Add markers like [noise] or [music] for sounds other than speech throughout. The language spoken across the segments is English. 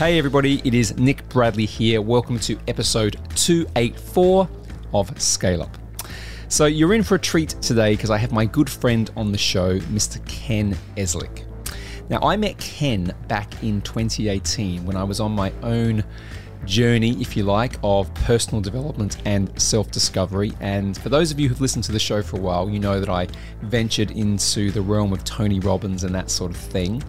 Hey, everybody, it is Nick Bradley here. Welcome to episode 284 of Scale Up. So, you're in for a treat today because I have my good friend on the show, Mr. Ken Eslick. Now, I met Ken back in 2018 when I was on my own journey, if you like, of personal development and self discovery. And for those of you who've listened to the show for a while, you know that I ventured into the realm of Tony Robbins and that sort of thing.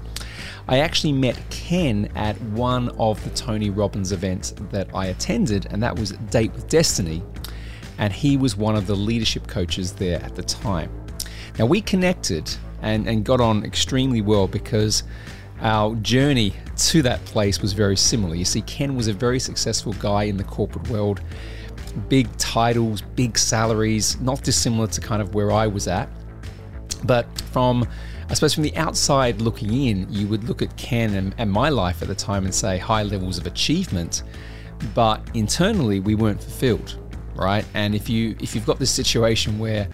I actually met Ken at one of the Tony Robbins events that I attended, and that was Date with Destiny. And he was one of the leadership coaches there at the time. Now, we connected and, and got on extremely well because our journey to that place was very similar. You see, Ken was a very successful guy in the corporate world, big titles, big salaries, not dissimilar to kind of where I was at. But from I suppose from the outside looking in, you would look at Ken and, and my life at the time and say high levels of achievement, but internally we weren't fulfilled, right? And if you if you've got this situation where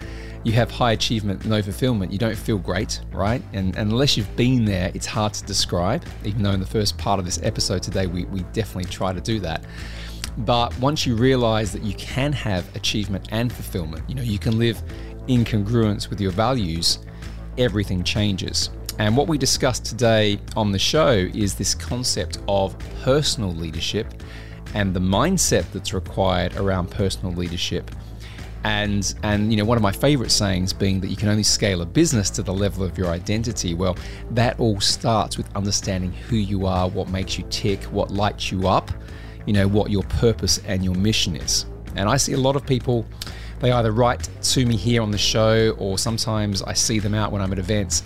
you have high achievement, no fulfillment, you don't feel great, right? And, and, unless you've been there, it's hard to describe, even though in the first part of this episode today, we, we definitely try to do that. But once you realize that you can have achievement and fulfillment, you know, you can live in congruence with your values, everything changes. And what we discussed today on the show is this concept of personal leadership and the mindset that's required around personal leadership. And and you know one of my favorite sayings being that you can only scale a business to the level of your identity. Well, that all starts with understanding who you are, what makes you tick, what lights you up, you know, what your purpose and your mission is. And I see a lot of people they either write to me here on the show or sometimes I see them out when I'm at events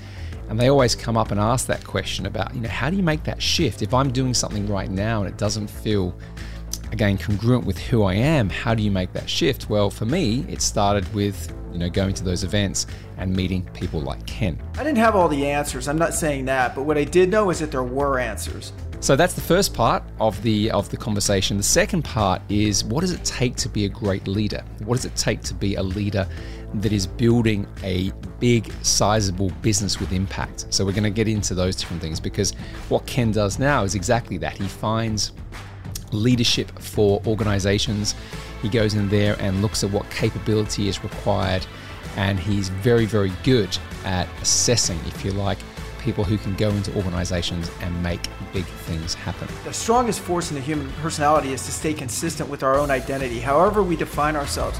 and they always come up and ask that question about, you know, how do you make that shift? If I'm doing something right now and it doesn't feel again congruent with who I am, how do you make that shift? Well, for me, it started with you know going to those events and meeting people like Ken. I didn't have all the answers. I'm not saying that, but what I did know is that there were answers. So that's the first part of the of the conversation. The second part is what does it take to be a great leader? What does it take to be a leader that is building a big sizable business with impact? So we're going to get into those different things because what Ken does now is exactly that. He finds leadership for organizations. He goes in there and looks at what capability is required and he's very very good at assessing if you like people who can go into organizations and make big things happen. The strongest force in the human personality is to stay consistent with our own identity, however we define ourselves.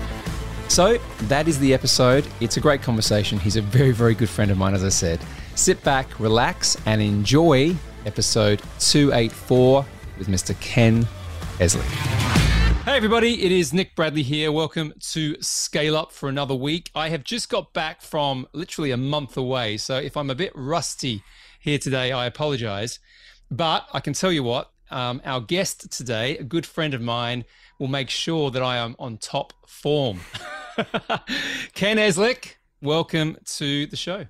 So that is the episode. It's a great conversation. He's a very, very good friend of mine, as I said. Sit back, relax, and enjoy episode 284 with Mr. Ken Eslick. Hey, everybody, it is Nick Bradley here. Welcome to Scale Up for another week. I have just got back from literally a month away. So if I'm a bit rusty here today, I apologize. But I can tell you what, um, our guest today, a good friend of mine, will make sure that I am on top form. [laughs] Ken Eslick, welcome to the show.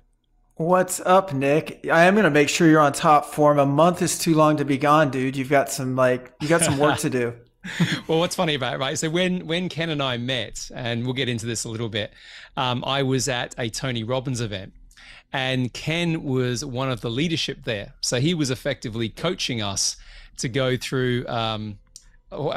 What's up, Nick? I am going to make sure you're on top form. A month is too long to be gone, dude. You've got some like you got some work to do. [laughs] [laughs] well, what's funny about it, right? So when when Ken and I met, and we'll get into this a little bit, um, I was at a Tony Robbins event, and Ken was one of the leadership there. So he was effectively coaching us to go through. Um,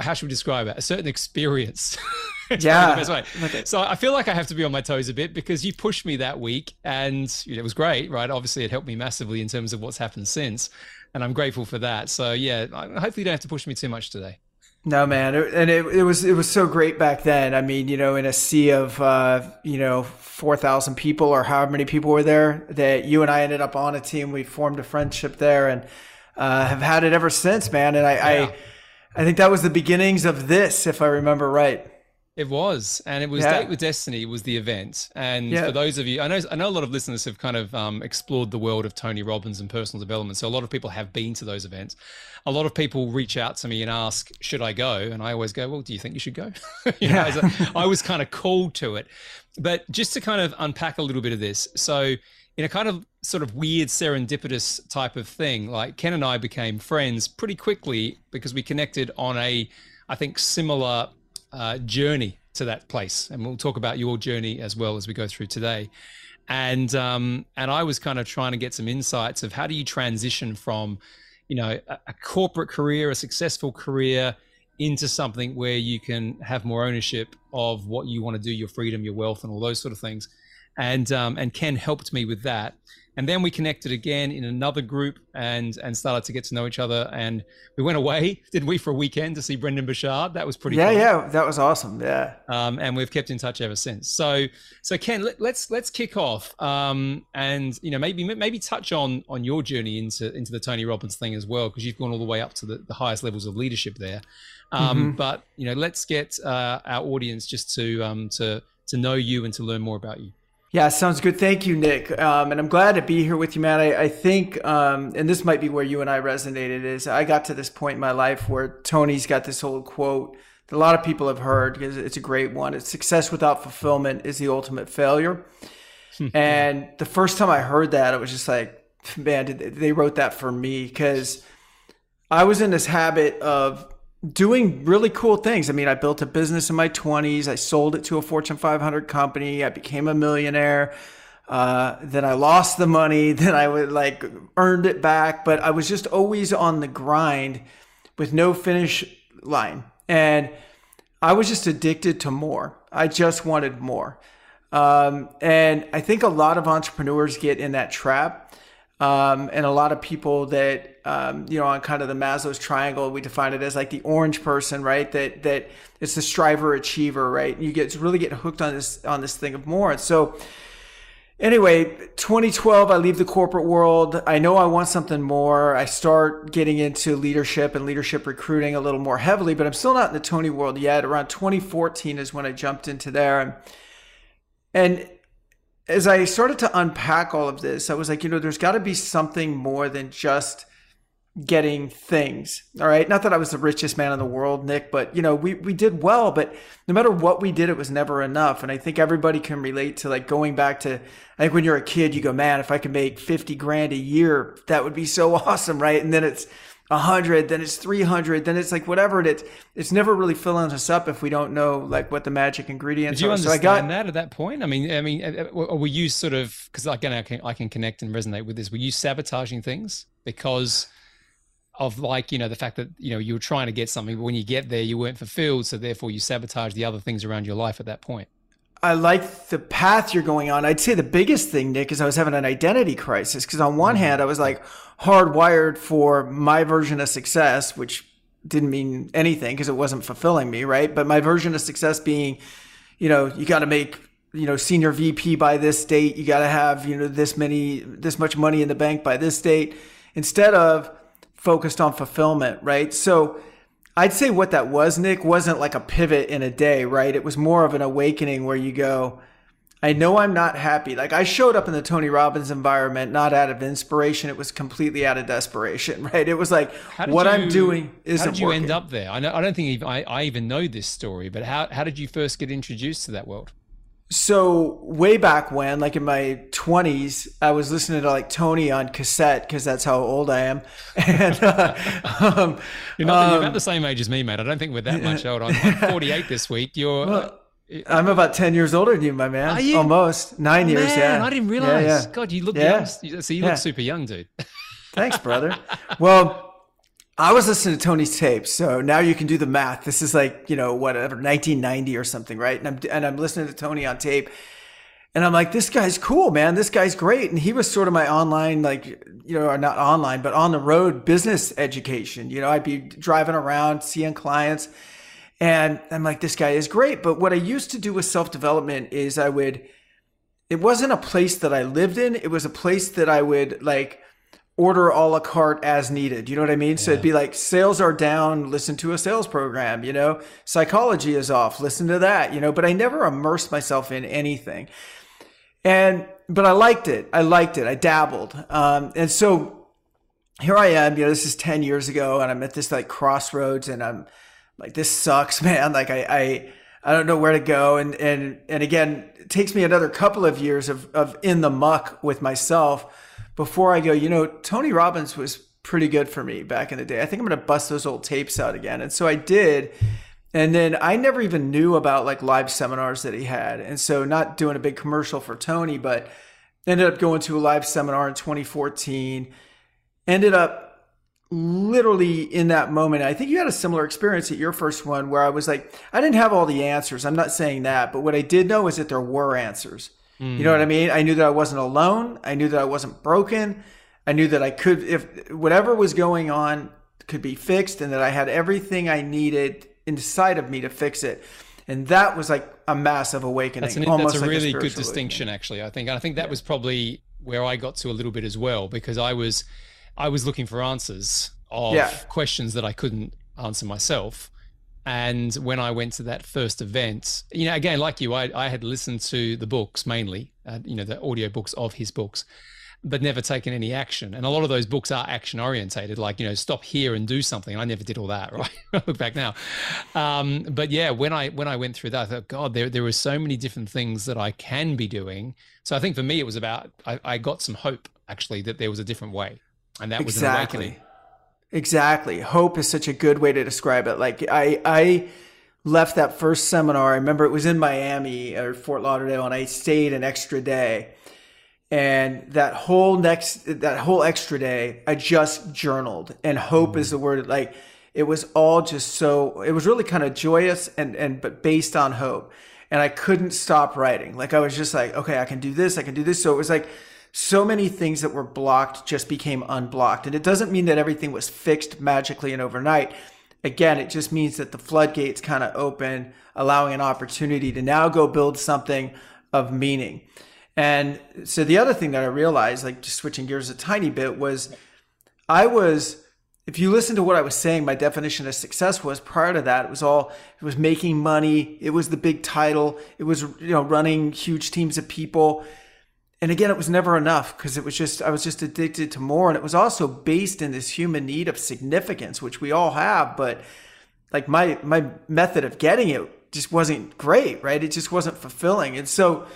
how should we describe it? A certain experience. [laughs] yeah. Okay. So I feel like I have to be on my toes a bit because you pushed me that week, and it was great, right? Obviously, it helped me massively in terms of what's happened since, and I'm grateful for that. So yeah, hopefully, you don't have to push me too much today. No, man, and it, it was it was so great back then. I mean, you know, in a sea of uh, you know four thousand people or however many people were there, that you and I ended up on a team. We formed a friendship there, and uh, have had it ever since, man. And I, yeah. I I think that was the beginnings of this, if I remember right. It was, and it was yeah. Date with Destiny was the event. And yeah. for those of you, I know I know a lot of listeners have kind of um, explored the world of Tony Robbins and personal development. So a lot of people have been to those events. A lot of people reach out to me and ask, "Should I go?" And I always go, "Well, do you think you should go?" [laughs] you know, yeah. I was kind of called to it. But just to kind of unpack a little bit of this, so in a kind of sort of weird serendipitous type of thing, like Ken and I became friends pretty quickly because we connected on a, I think, similar uh, journey to that place, and we'll talk about your journey as well as we go through today. And um, and I was kind of trying to get some insights of how do you transition from, you know, a, a corporate career, a successful career into something where you can have more ownership of what you want to do, your freedom, your wealth, and all those sort of things. And um, and Ken helped me with that. And then we connected again in another group and and started to get to know each other. And we went away, [laughs] didn't we, for a weekend to see Brendon Burchard? That was pretty. Yeah, fun. yeah, that was awesome. Yeah. Um, and we've kept in touch ever since. So so Ken, let, us let's, let's kick off. Um, and you know maybe maybe touch on on your journey into into the Tony Robbins thing as well, because you've gone all the way up to the, the highest levels of leadership there. Um, mm-hmm. But you know, let's get uh, our audience just to um, to to know you and to learn more about you. Yeah, sounds good. Thank you, Nick. Um, and I'm glad to be here with you, man. I, I think, um, and this might be where you and I resonated, is I got to this point in my life where Tony's got this old quote that a lot of people have heard because it's a great one. It's success without fulfillment is the ultimate failure. and the first time I heard that, it was just like, man, they wrote that for me because I was in this habit of doing really cool things. I mean, I built a business in my 20s. I sold it to a Fortune 500 company. I became a millionaire. Uh, then I lost the money. [laughs] Then I would like earned it back. But I was just always on the grind with no finish line. And I was just addicted to more. I just wanted more. Um, and I think a lot of entrepreneurs get in that trap. Um, and a lot of people that um, you know, on kind of the Maslow's triangle, we define it as like the orange person, right? That that it's the striver achiever, right? You get really get hooked on this on this thing of more. And so anyway, 2012, I leave the corporate world. I know I want something more. I start getting into leadership and leadership recruiting a little more heavily, but I'm still not in the Tony world yet. Around 2014 is when I jumped into there. And, and as I started to unpack all of this, I was like, you know, there's got to be something more than just getting things. All right. Not that I was the richest man in the world, Nick, but you know, we, we did well, but no matter what we did, it was never enough. And I think everybody can relate to like going back to, I think when you're a kid, you go, man, if I could make 50 grand a year, that would be so [laughs] awesome. Right. And then it's a hundred, then it's 300, then it's like whatever it is. It's never really filling us up if we don't know like what the magic ingredients Did you are. understand so I got, that at that point? I mean, I mean, uh, uh, were you sort of, cause again, I can, I can connect and resonate with this. Were you sabotaging things because of like you know the fact that you know you were trying to get something but when you get there you weren't fulfilled so therefore you sabotage the other things around your life at that point i like the path you're going on i'd say the biggest thing nick is i was having an identity crisis because on one mm-hmm. hand i was like hardwired for my version of success which didn't mean anything because it wasn't fulfilling me right but my version of success being you know you got to make you know senior vp by this date you got to have you know this many this much money in the bank by this date instead of focused on fulfillment, right? So I'd say what that was, Nick, wasn't like a pivot in a day, right? It was more of an awakening where you go, I know I'm not happy. Like I showed up in the Tony Robbins environment not out of inspiration; it was completely out of desperation. [laughs] Right? It was like what you, I'm doing isn't. How did you working. end up there? I, know, I don't think I, I even know this story, but how how did you first get introduced to that world? So way back when, like in my twenties, I was listening to like Tony on cassette because that's how old I am. [laughs] And uh, [laughs] um, you're, not, um, you're about the same age as me, mate. I don't think we're that much [laughs] old. I'm, I'm 48 this week. You're. Well, uh, I'm about 10 years older than you, my man. Are you? Almost nine oh, years. Man, yeah. I didn't realize. Yeah, yeah. God, you look yeah. young. So you look super young, dude. Thanks, brother. Well, I was listening to Tony's tape, so now you can do the math. This is like you know whatever 1990 or something, right? And I'm and I'm listening to Tony on tape, and I'm like, this guy's cool, man. This guy's great. And he was sort of my online, like you know, not online, but on the road business education. You know, I'd be driving around, seeing clients, and I'm like, this guy is great. But what I used to do with self development is I would. It wasn't a place that I lived in. It was a place that I would like order a la carte as needed. You know what I mean? Yeah. So it'd be like sales are down, listen to a sales program, you know, psychology is off, listen to that, you know, but I never immersed myself in anything. And, but I liked it. I liked it. I dabbled. Um, and so here I am, you know, this is 10 years ago and I'm at this like crossroads and I'm like, this sucks, [laughs] man. Like I, I, I don't know where to go. And, and, and again, it takes me another couple of years of, of in the muck with myself before I go, you know, Tony Robbins was pretty good for me back in the day. I think I'm going to bust those old tapes out again. And so I did. And then I never even knew about like live seminars that he had. And so not doing a big commercial for Tony, but ended up going to a live seminar in 2014. Ended up literally in that moment, I think you had a similar experience at your first one where I was like, I didn't have all the answers. I'm not saying that, but what I did know is that there were answers. Mm. You know what I mean? I knew that I wasn't alone. I knew that I wasn't broken. I knew that I could, if whatever was going on could be fixed and that I had everything I needed inside of me to fix it. And that was like a massive awakening. That's, an, that's a like really a good distinction, awakening. actually. I think, and I think that yeah. was probably where I got to a little bit as well, because I was, I was looking for answers of yeah. questions that I couldn't answer myself. And when I went to that first event, you know, again, like you, I, I had listened to the books mainly, uh, you know, the audio books of his books, but never taken any action. And a lot of those books are action orientated, like, you know, stop here and do something. I never did all that, [laughs] right? Look back now. Um, but yeah, when I when I went through that, I thought, God, there, there were so many different things that I can be doing. So I think for me, it was about, I, I got some hope actually that there was a different way. And that was exactly. an awakening. Exactly. Hope is such a good way to describe it. Like I, I left that first seminar. I remember it was in Miami or Fort Lauderdale, and I stayed an extra day. And that whole next, that whole extra day, I just journaled. And hope mm-hmm. is the word. Like it was all just so. It was really kind of joyous and and but based on hope. And I couldn't stop writing. Like I was just like, okay, I can do this. I can do this. So it was like so many things that were blocked just became unblocked. And it doesn't mean that everything was fixed magically and overnight. Again, it just means that the floodgates kind of open, allowing an opportunity to now go build something of meaning. And so the other thing that I realized, like just switching gears a tiny bit, was I was if you listen to what I was saying, my definition of success was prior to that, it was all, it was making money. It was the big title. It was, you know, running huge teams of people and again it was never enough because it was just i was just addicted to more. And it was also based in this human need of significance which we all have but like my my method of getting it just wasn't great right? It just wasn't fulfilling. And so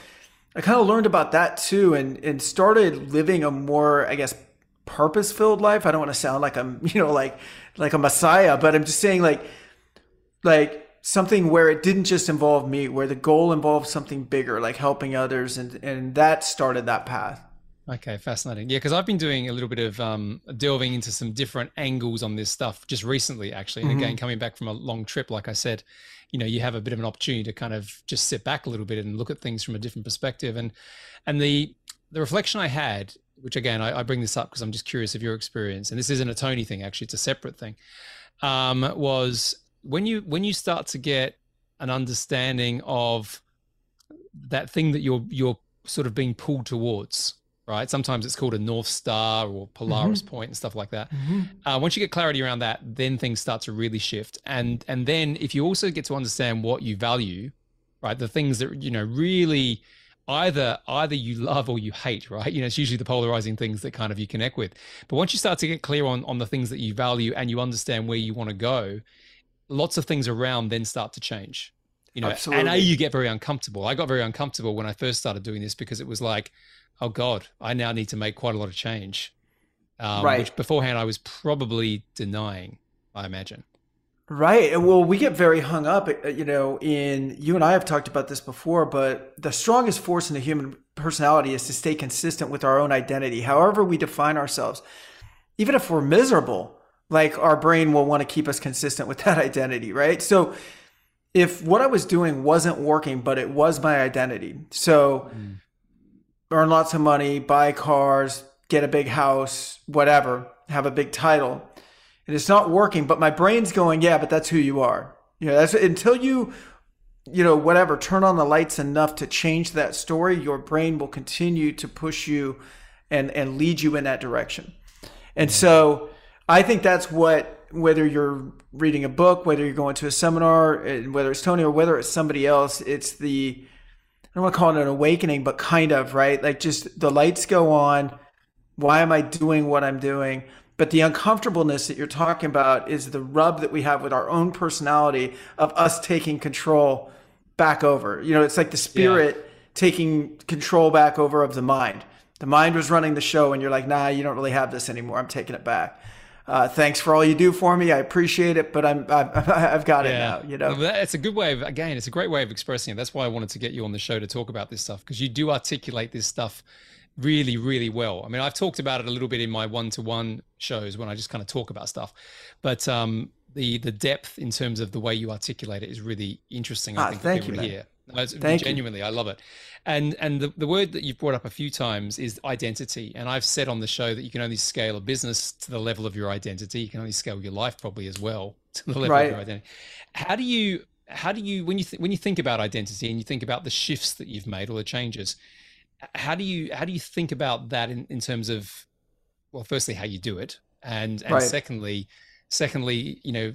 i kind of learned about that too and and started living a more i guess purpose filled life. I don't want to sound like i'm [laughs] you know like like a messiah but i'm just saying like like something where it didn't just involve me, where the goal involved something bigger, like helping others, and and that started that path. Okay, fascinating. Yeah, because I've been doing a little bit of um, delving into some different angles on this stuff just recently, actually. And mm-hmm. again, coming back from a long trip, like I said, you know, you have a bit of an opportunity to kind of just sit back a little bit and look at things from a different perspective. And and the the reflection I had, which again, I, I bring this up because I'm just curious of your experience, and this isn't a Tony thing, actually, it's a separate thing. Um, was when you when you start to get an understanding of that thing that you're you're sort of being pulled towards right? Sometimes it's called a north star or polaris mm-hmm. point and stuff like that. Mm-hmm. uh, once you get clarity around that then things start to really shift. And and then if you also get to understand what you value right the things that you know really either either you love or you hate right? You know it's usually the polarizing things that kind of you connect with. But once you start to get clear on on the things that you value and you understand where you want to go lots of things around then start to change you know Absolutely. and a you get very uncomfortable i got very uncomfortable when i first started doing this because it was like oh god i now need to make quite a lot of change um, right. which beforehand i was probably denying i imagine right well we get very hung up uh, you know in you and i have talked about this before but the strongest force in the human personality is to stay consistent with our own identity however we define ourselves even if we're miserable like our brain will want to keep us consistent with [laughs] that identity, right? So if what I was doing wasn't working, but it was my identity, so mm. earn lots of money, buy cars, get a big house, whatever, have a big title, and it's not working, but my brain's going, yeah, but that's who you are. You know, that's until you, you know, whatever, turn on the lights enough to change that story, your brain will continue to push you and and lead you in that direction. And so I think that's what whether you're reading a book, whether you're going to a seminar, eh, whether it's Tony or whether it's somebody else, it's the I don't want to call it an awakening, but kind of right. Like just the lights go on. Why am I doing what I'm doing? But the uncomfortableness that you're talking about is the rub that we have with our own personality of us taking control back over. You know, it's like the spirit yeah. taking control back over of the mind. The mind was running the show, and you're like, nah, you don't really have this anymore. I'm taking it back uh, thanks for all you do for me. I appreciate it, but I'm I've, [laughs] I've got yeah. it now. You know, it's a good way of again, it's a great way of expressing it. That's why I wanted to get you on the show to talk about this stuff because you do articulate this stuff really, really well. I mean, I've talked about it a little bit in my one-to-one shows when I just kind of talk about stuff, but um, the the depth in terms of the way you articulate it is really interesting. I ah, think thank for people you, man. hear. Thank genuinely, you. I love it. And and the, the word that you've brought up a few times is identity. And I've said on the show that you can only scale a business to the level of your identity. You can only scale your life probably as well [laughs] to the level right. of your identity. How do you how do you when you th- when you think about identity and you think about the shifts that you've made or the changes how do you how do you think about that in, in terms of well firstly how you do it and and Right. secondly secondly you know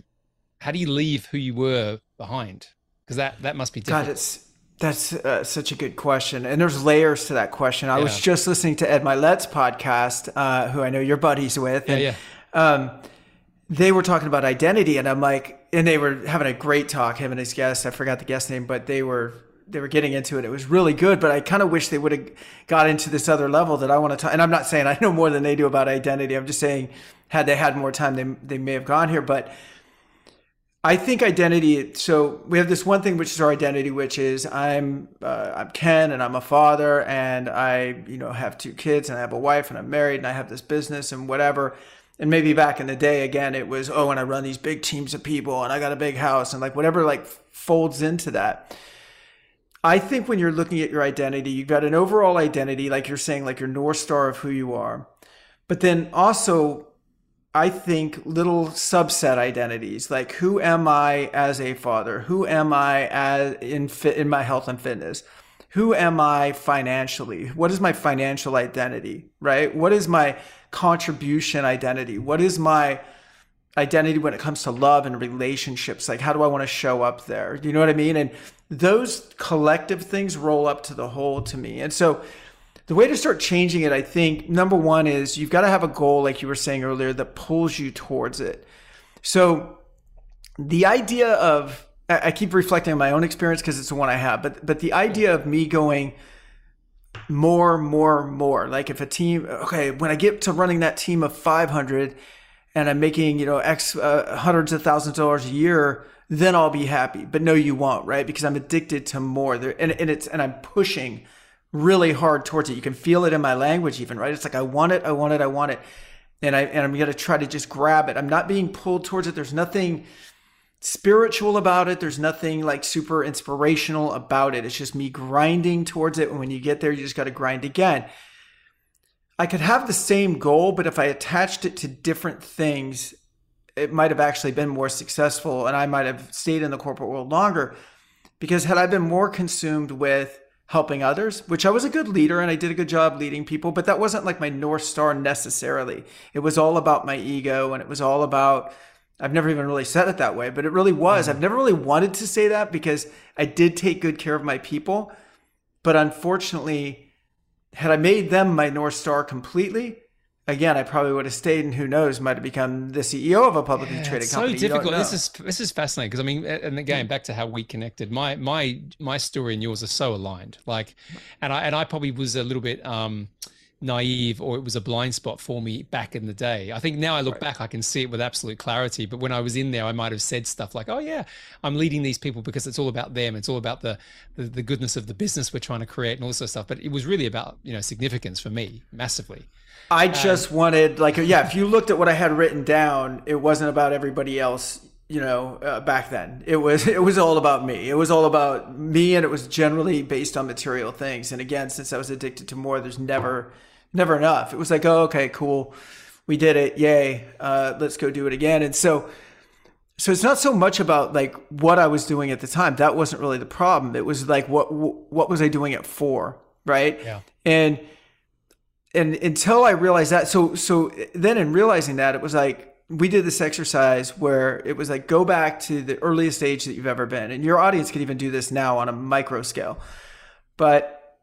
how do you leave who you were behind because that that must be God, it's that's uh, such a good question, and there's layers to that question. I was just listening to Ed Mylett's podcast, uh, who I know you're buddies with, yeah and yeah um, they were talking about identity, and I'm like, and they were having a great talk. Him and his guest, I forgot the guest name, but they were they were getting into it. It was really good, but I kind of wish they would have got into this other level that I want to talk. And I'm not saying I know more than they do about identity. I'm just saying, had they had more time, they they may have gone here, but. I think identity. So we have this one thing, which is our identity, which is I'm uh, I'm Ken, and I'm a father, and I you know have two kids, and I have a wife, and I'm married, and I have this business, and whatever. And maybe back in the day, again, it was oh, and I run these big teams of people, and I got a big house, and like whatever like folds into that. I think when you're looking at your identity, you've got an overall identity, like you're saying, like your north star of who you are, but then also I think little subset identities like who am I as a father? Who am I as in fit in my health and fitness? Who am I financially? What is my financial identity? Right? What is my contribution identity? What is my identity when it comes to love and relationships? Like how do I want to show up there? You know what I mean? And those collective things roll up to the whole to me. And so the way to start changing it, I think, number one is you've got to have a goal, like you were saying earlier, that pulls you towards it. So the idea of I keep reflecting on my own experience because it's the one I have, but but the idea of me going more, more, more. Like if a team, okay, when I get to running that team of 500 and I'm making, you know, X uh, hundreds of thousands of dollars a year, then I'll be happy. But no, you won't, right? Because I'm addicted to more there. And, and it's, and I'm pushing really hard towards it. You can feel it in my language even, right? It's like, I want it, I want it, I want it. And I, and I'm going to try to just grab it. I'm not being pulled towards it. There's nothing, spiritual about it. There's nothing like super inspirational about it. It's just me grinding towards it. And when you get there, you just got to grind again. I could have the same goal, but if I attached it to different things, it might have actually been more successful and I might have stayed in the corporate world longer. Because had I been more consumed with helping others, which I was a good leader and I did a good job leading people, but that wasn't like my North Star necessarily. It was all about my ego and it was all about I've never even really said it that way, but it really was. Mm-hmm. I've never really wanted to say that because I did take good care of my people. But unfortunately, had I made them my North Star completely, again, I probably would have stayed and who knows, might have become the CEO of a publicly Yeah, traded it's company. So difficult. This is this is fascinating because I mean, and again, back to how we connected. My my my story and yours are so aligned. Like, and I and I probably was a little bit um naive or it was a blind spot for me back in the day. I think now I look back, I can see it with absolute clarity. But when I was in there, I might have said stuff like, "Oh yeah, I'm leading these people because it's all about them. It's all about the the, the goodness of the business we're trying to create and all this sort of stuff." But it was really about you know significance for me massively. I just wanted, like, yeah, if you looked at what I had written down, it wasn't about everybody else. You know, uh, back then it was [laughs] it was all about me. It was all about me, and it was generally based on material things. And again, since I was addicted to more, there's never never enough. It was like, oh, okay, cool, we did it, yay, uh, let's go do it again. And so, so it's not so much about like what I was doing at the time. That wasn't really the problem. It was like what what was I doing it for, right? Yeah. And and until I realized that, so so then in realizing that, it was like we did this exercise where it was like go back to the earliest age that you've ever been, and your audience can even do this now on a micro scale. But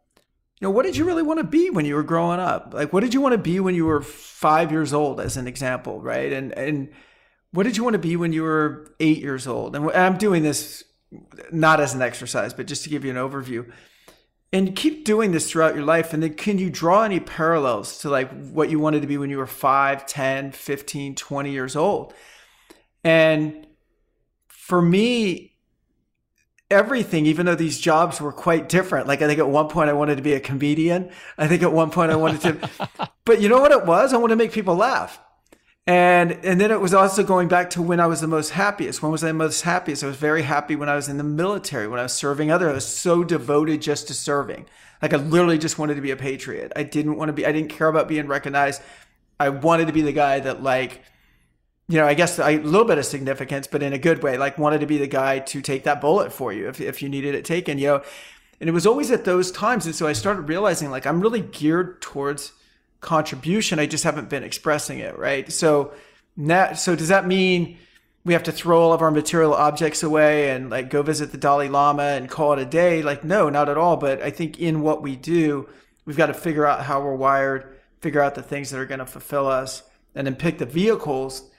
you know, what did you really want to be when you were growing up? Like, what did you want to be when you were five years old, as an example, right? And and what did you want to be when you were eight years old? And I'm doing this not as an exercise, but just to give you an overview and keep doing this throughout your life and then can you draw any parallels to like what you wanted to be when you were 5 10 15 20 years old and for me everything, even though these jobs were quite different. Like I think at one point I wanted to be a comedian. I think at one point I wanted to, [laughs] but you know what it was? I wanted to make people laugh. And and then it was also going back to when I was the most happiest. When was I most happiest? I was very happy when I was in the military, when I was serving others. I was so devoted just to serving. Like I literally just wanted to be a patriot. I didn't want to be I didn't care about being recognized. I wanted to be the guy that like you know, I guess a little bit of significance, but in a good way, like wanted to be the guy to take that bullet for you if, if you needed it taken, you know. And it was always at those times. And so I started realizing like I'm really geared towards contribution. I just haven't been expressing it, right? So now, so does that mean we have to throw all of our material objects away and like go visit the Dalai Lama and call it a day? Like, no, not at all. But I think in what we do, we've got to figure out how we're wired, figure out the things that are going to fulfill us, and then pick the vehicles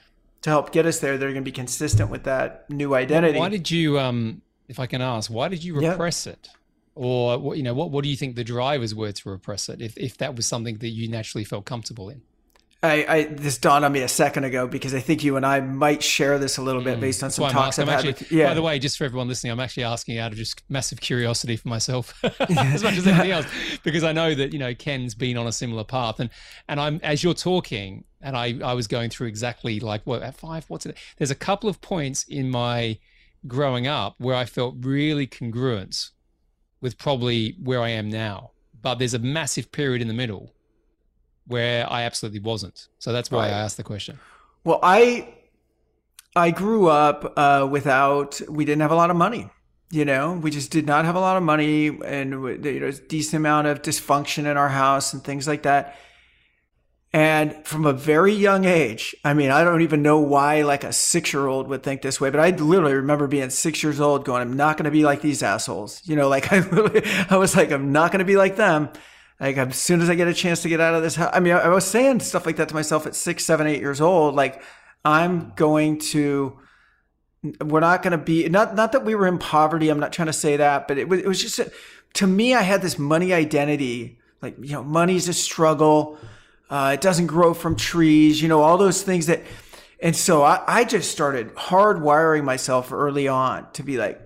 to help get us there. They're going to be consistent with that new identity. Why did you, um, if I can ask, why did you repress it? Or what you know, what what do you think the drivers were to repress it? If if that was something that you naturally felt comfortable in. I, I, this dawned on me a second ago because I think you and I might share this a little bit mm. based on some talks I've had. With, yeah. By the way, just for everyone listening, I'm actually asking out of just massive curiosity for myself [laughs] [laughs] as much as anything else, because I know that you know Ken's been on a similar path, and and I'm as you're talking, and I I was going through exactly like what at five, what's it? There's a couple of points in my growing up where I felt really congruent with probably where I am now, but there's a massive period in the middle where I absolutely wasn't. So that's why right. I asked the question. Well, I I grew up uh, without we didn't have a lot of money. You know, we just did not have a lot of money, and you know, a decent amount of dysfunction in our house and things like that. And from a very young age, I mean, I don't even know why like a six year old would think this way, but I literally remember being six years old going, I'm not going to be like these assholes. You know, like [laughs] I literally, I was like, I'm not going to be like them. Like as soon as I get a chance to get out of this house, I mean, I was saying stuff like that to myself at six, seven, eight years old. Like I'm going to, we're not going to be not not that we were in poverty. I'm not trying to say that, but it was it was just to me. I had this money identity. Like you know, money's a struggle. Uh, it doesn't grow from trees. You know, all those things that. And so I, I just started hardwiring myself early on to be like,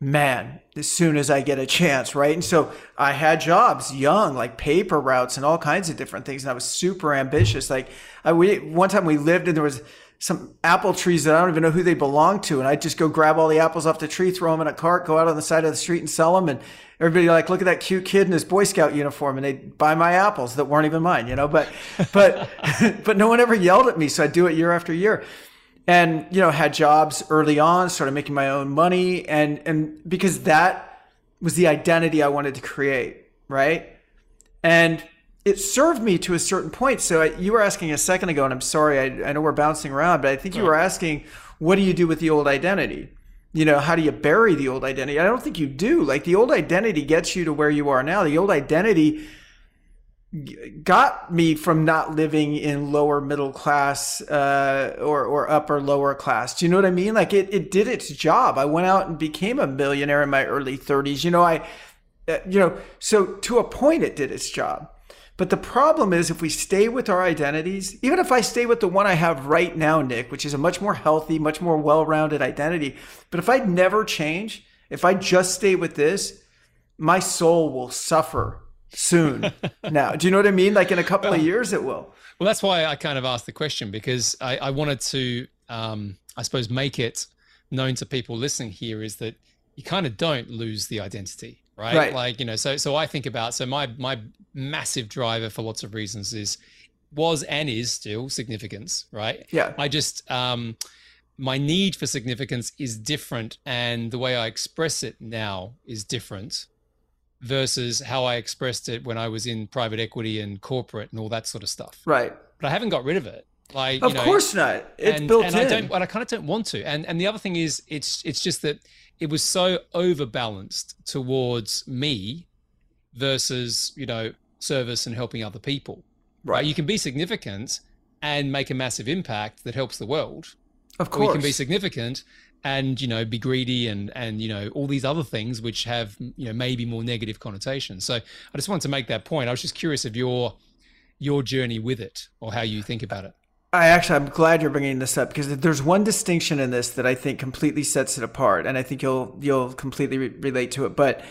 man, as soon as I get a chance, right? And so I had jobs young, like paper routes and all kinds of different things. And I was super ambitious. Like I, we, one time we lived and there was some apple trees that I don't even know who they belong to. And I'd just go grab all the apples off the tree, throw them in a cart, go out on the side of the street and sell them. And everybody like, look at that cute kid in his Boy Scout uniform. And they'd buy my apples that weren't even mine, you know, but, [laughs] but, [laughs] but no one ever yelled at me. So I'd do it year after year and you know had jobs early on started making my own money and and because that was the identity i wanted to create right and it served me to a certain point so I, you were asking a second ago and i'm sorry I, I know we're bouncing around but i think you were asking what do you do with the old identity you know how do you bury the old identity i don't think you do like the old identity gets you to where you are now the old identity got me from not living in lower middle class uh, or or upper lower class. Do you know what I mean? Like it it did its job. I went out and became a millionaire in my early 30s. You know, I uh, you know, so to a point it did its job. But the problem is if we stay with our identities, even if I stay with the one I have right now, Nick, which is a much more healthy, much more well-rounded identity, but if I never change, if I just stay with this, my soul will suffer soon [laughs] now. Do you know what I mean? Like in a couple of years, it will. Well, that's why I kind of asked the question because I, I wanted to, um, I suppose, make it known to people listening here is that you kind of don't lose the identity, right? right? Like you know, so so I think about so my my massive driver for lots of reasons is was and is still significance, right? Yeah. I just um, my need for significance is different, and the way I express it now is different versus how I expressed it when I was in private equity and corporate and all that sort of stuff. Right. But I haven't got rid of it. Like, of you know, course not. It's and, built and in. I don't, and I kind of don't want to. And and the other thing is, it's it's just that it was so overbalanced towards me versus you know service and helping other people. Right. right. You can be significant and make a massive impact that helps the world. Of course. Or you can be significant and you know be greedy and and you know all these other things which have you know maybe more negative connotations so i just wanted to make that point i was just curious of your your journey with it or how you think about it I actually, I'm glad you're bringing this up because there's one distinction in this that I think completely sets it apart, and I think you'll you'll completely re- relate to it. But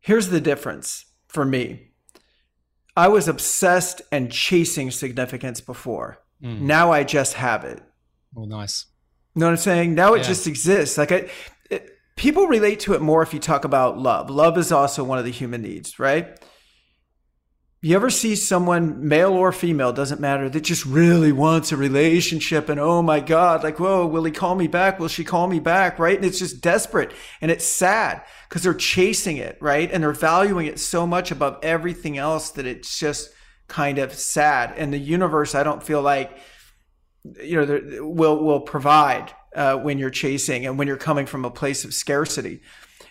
here's the difference for me. I was obsessed and chasing significance before. Mm. Now I just have it. Oh, nice. You know what I'm saying? Now it yeah. just exists. Like I, it, people relate to it more if you talk about love. Love is also one of the human needs, right? You ever see someone, male or female, doesn't matter, that just really wants a relationship and oh my God, like, whoa, will he call me back? Will she call me back? Right. And it's just desperate and it's sad because they're chasing it, right? And they're valuing it so much above everything else that it's just kind of sad. And the universe, I don't feel like, you know, will, will provide uh, when you're chasing and when you're coming from a place of scarcity.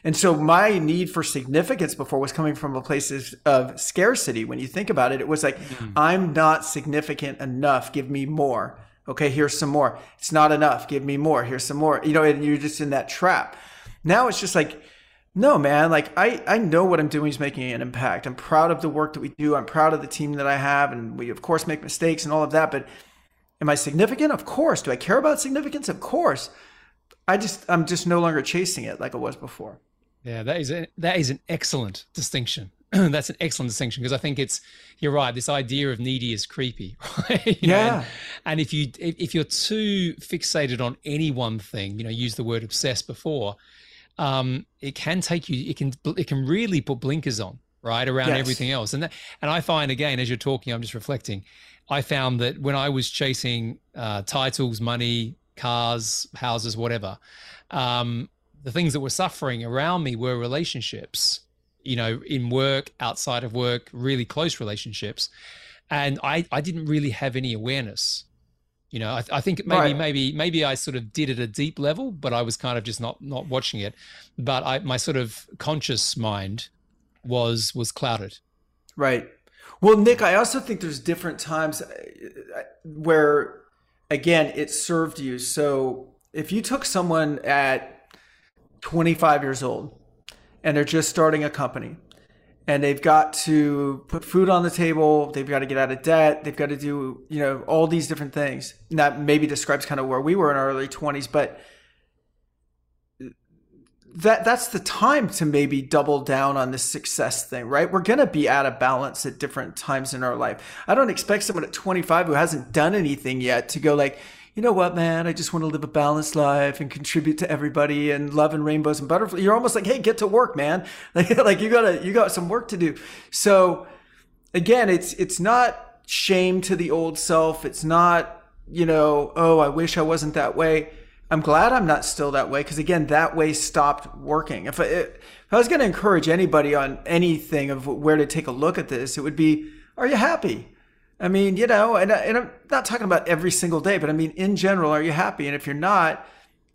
And so my need for significance before was coming from a place of scarcity. When you think about it, it was like, mm-hmm. I'm not significant enough. Give me more. Okay, here's some more. It's not enough. Give me more. Here's some more. You know, and you're just in that trap. Now it's just like, no, man, like I, I know what I'm doing is making an impact. I'm proud of the work that we do. I'm proud of the team that I have. And we, of course, make mistakes and all of that. But am I significant? Of course. Do I care about significance? Of course. I just, I'm just no longer chasing it like I was before. Yeah, that is a, that is an excellent distinction. [clears throat] That's an excellent distinction because I think it's you're right. This idea of needy is creepy, [laughs] right? yeah. Know, and, and, if you if you're too fixated on any one thing, you know, use the word obsessed before, um, it can take you. It can it can really put blinkers on, right, around yes. everything else. And that, and I find again as you're talking, I'm just reflecting. I found that when I was chasing uh, titles, money, cars, houses, whatever, um, the things that were suffering around me were relationships, you know, in work, outside of work, really close relationships. And I, I didn't really have any awareness. You know, I, I think maybe, right. maybe, maybe I sort of did it at a deep level, but I was kind of just not, not watching it. But I, my sort of conscious mind was, was clouded. Right. Well, Nick, I also think there's different times uh, where, again, it served you. So if you took someone at 25 years old and they're just starting a company. And they've got to put food on the table they've got to get out of debt they've got to do you know all these different things. And that maybe describes kind of where we were in our early 20s but that that's the time to maybe double down on this success thing right? We're going to be out of balance at different times in our life. I don't expect someone at 25 who hasn't done anything yet to go like you know what, man, I just want to live a balanced life and contribute to everybody and love and rainbows and butterflies. You're almost like, hey, get to work, man. [laughs] Like, like you gotta, you got some work to do. So again, it's, it's not shame to the old self. It's not, you know, oh, I wish I wasn't that way. I'm glad I'm not still that way because again, that way stopped working. If I, if I was going to encourage anybody on anything of where to take a look at this, it would be, are you happy? I mean, you know, and, and I'm not talking about every single day, but I mean, in general, are you happy? And if you're not,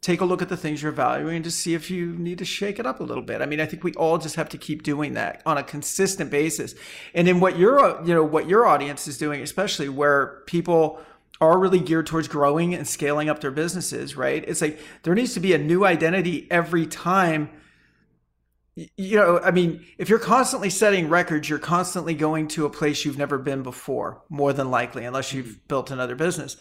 take a look at the things you're valuing to see if you need to shake it up a little bit. I mean, I think we all just have to keep doing that on a consistent basis. And in what your, you know, what your audience is doing, especially where people are really geared towards growing and scaling up their businesses, right? It's like there needs to be a new identity every time you know, I mean, if you're constantly setting records, you're constantly going to a place you've never been before, more than likely, unless you've mm-hmm. built another business.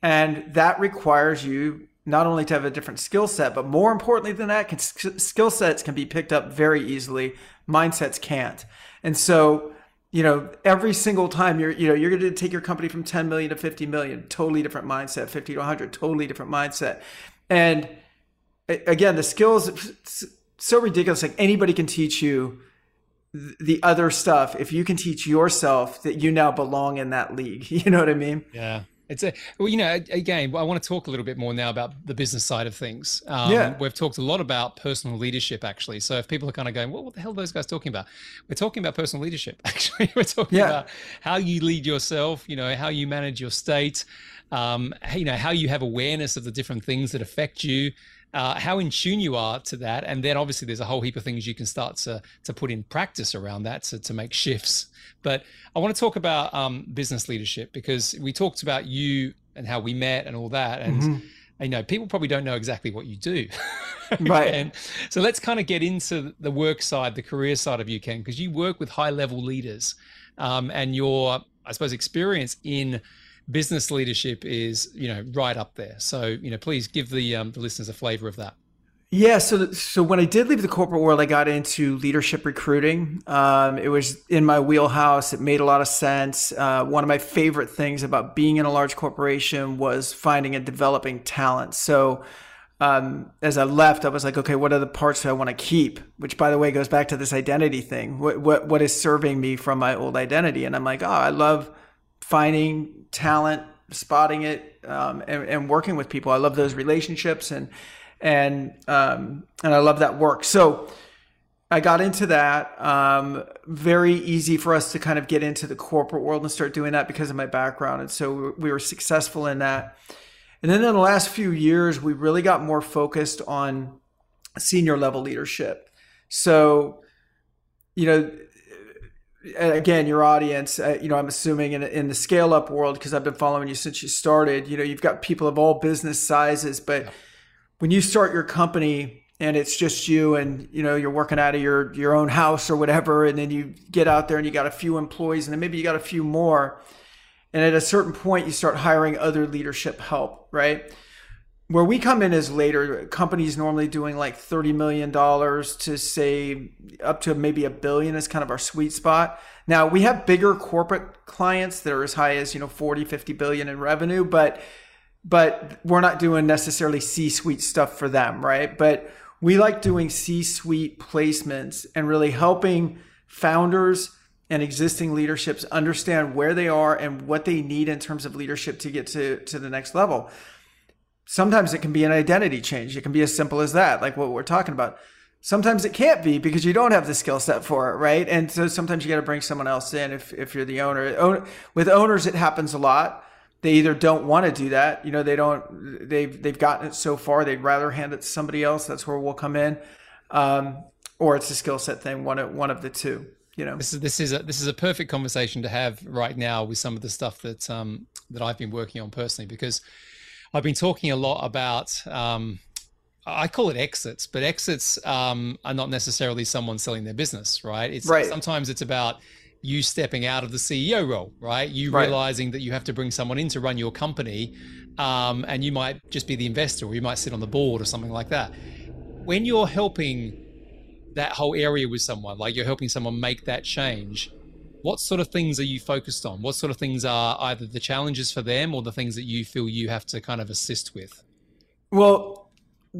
And that requires you not only to have a different skill set, but more importantly than that, can, skill sets can be picked up very easily. Mindsets can't. And so, you know, every single time you're, you know, you're going to take your company from 10 million to 50 million, totally different mindset, 50 to 100, totally different mindset. And again, the skills so ridiculous. Like anybody can teach you the other stuff if you can teach yourself that you now belong in that league. [laughs] You know what I mean? Yeah. It's a well, you know, again, I want to talk a little bit more now about the business side of things. Um, yeah, we've talked a lot about personal leadership, actually. So if people are kind of going, well, what the hell are those guys talking about? We're talking about personal leadership. [laughs] Actually, we're talking yeah. about how you lead yourself. You know, how you manage your state. Um, you know, how you have awareness of the different things that affect you uh, how in tune you are to that, and then obviously there's a whole heap of things you can start to to put in practice around that to to make shifts. But I want to talk about um, business leadership because we talked about you and how we met and all that, and. Mm-hmm. You know, people probably don't know exactly what you do. [laughs] right. And so let's kind of get into the work side, the career side of you, Ken, because you work with high level leaders um, and your, I suppose, experience in business leadership is you know right up there. So you know, please give the um, the listeners a flavor of that. Yeah, so so when I did leave the corporate world, I got into leadership recruiting. Um, it was in my wheelhouse. It made a lot of sense. Uh, one of my favorite things about being in a large corporation was finding and developing talent. So um, as I left, I was like, okay, what are the parts that I want to keep? Which, by the way, goes back to this identity thing. What what what is serving me from my old identity? And I'm like, oh, I love finding talent, spotting it, um, and, and working with people. I love those relationships and and um, and I love that work. So I got into that. Um, very easy for us to kind of get into the corporate world and start doing that because of my background, and so we were successful in that. And then in the last few years, we really got more focused on senior level leadership. So, you know, again, your audience, uh, you know, I'm assuming in, in the scale up world, because I've been following you since you started, you know, you've got people of all business sizes, but yeah. when you start your company and it's just you and you know you're working out of your your own house or whatever and then you get out there and you got a few employees and then maybe you got a few more and at a certain point you start hiring other leadership help right where we come in is later companies normally doing like 30 million dollars to say up to maybe a billion is kind of our sweet spot now we have bigger corporate clients that are as high as you know 40 50 billion in revenue but but we're not doing necessarily C suite stuff for them, right? But we like doing C suite placements and really helping founders and existing leaderships understand where they are and what they need in terms of leadership to get to, to the next level. Sometimes it can be an identity change. It can be as simple as that, like what we're talking about. Sometimes it can't be because you don't have the skill set for it, right? And so sometimes you got to bring someone else in if, if you're the owner. With owners, it happens a lot they either don't want to do that you know they don't they've they've gotten it so far they'd rather hand it to somebody else that's where we'll come in um, or it's a skill set thing one of one of the two you know this is this is a this is a perfect conversation to have right now with some of the stuff that um that I've been working on personally because I've been talking a lot about um I call it exits, but exits um, are not necessarily someone selling their business, right? It's right. sometimes it's about you stepping out of the CEO role, right? You right. realizing that you have to bring someone in to run your company, um, and you might just be the investor, or you might sit on the board, or something like that. When you're helping that whole area with someone, like you're helping someone make that change, what sort of things are you focused on? What sort of things are either the challenges for them or the things that you feel you have to kind of assist with? Well,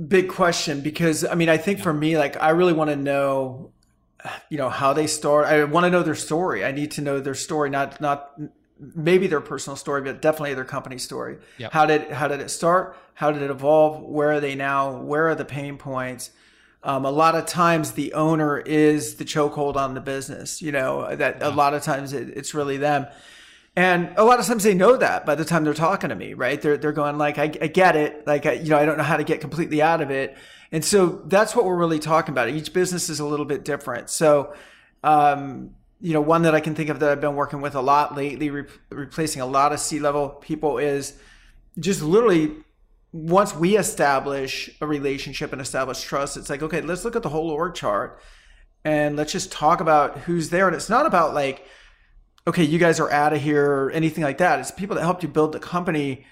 big question because I mean, I think for me, like, I really want to know you know how they start. I want to know their story. I need to know their story not not maybe their personal story but definitely their company story. Yep. how did how did it start? How did it evolve? Where are they now? Where are the pain points um, a lot of times the owner is the chokehold on the business you know that yeah. a lot of times it, it's really them and a lot of times they know that by the time they're talking to me right they're, they're going like I, I get it like I, you know i don't know how to get completely out of it and so that's what we're really talking about. Each business is a little bit different. So, um, you know, one that I can think of that I've been working with a lot lately, re- replacing a lot of C level people is just literally once we establish a relationship and establish trust, it's like, okay, let's look at the whole org chart and let's just talk about who's there. And it's not about like, okay, you guys are out of here or anything like that. It's people that helped you build the company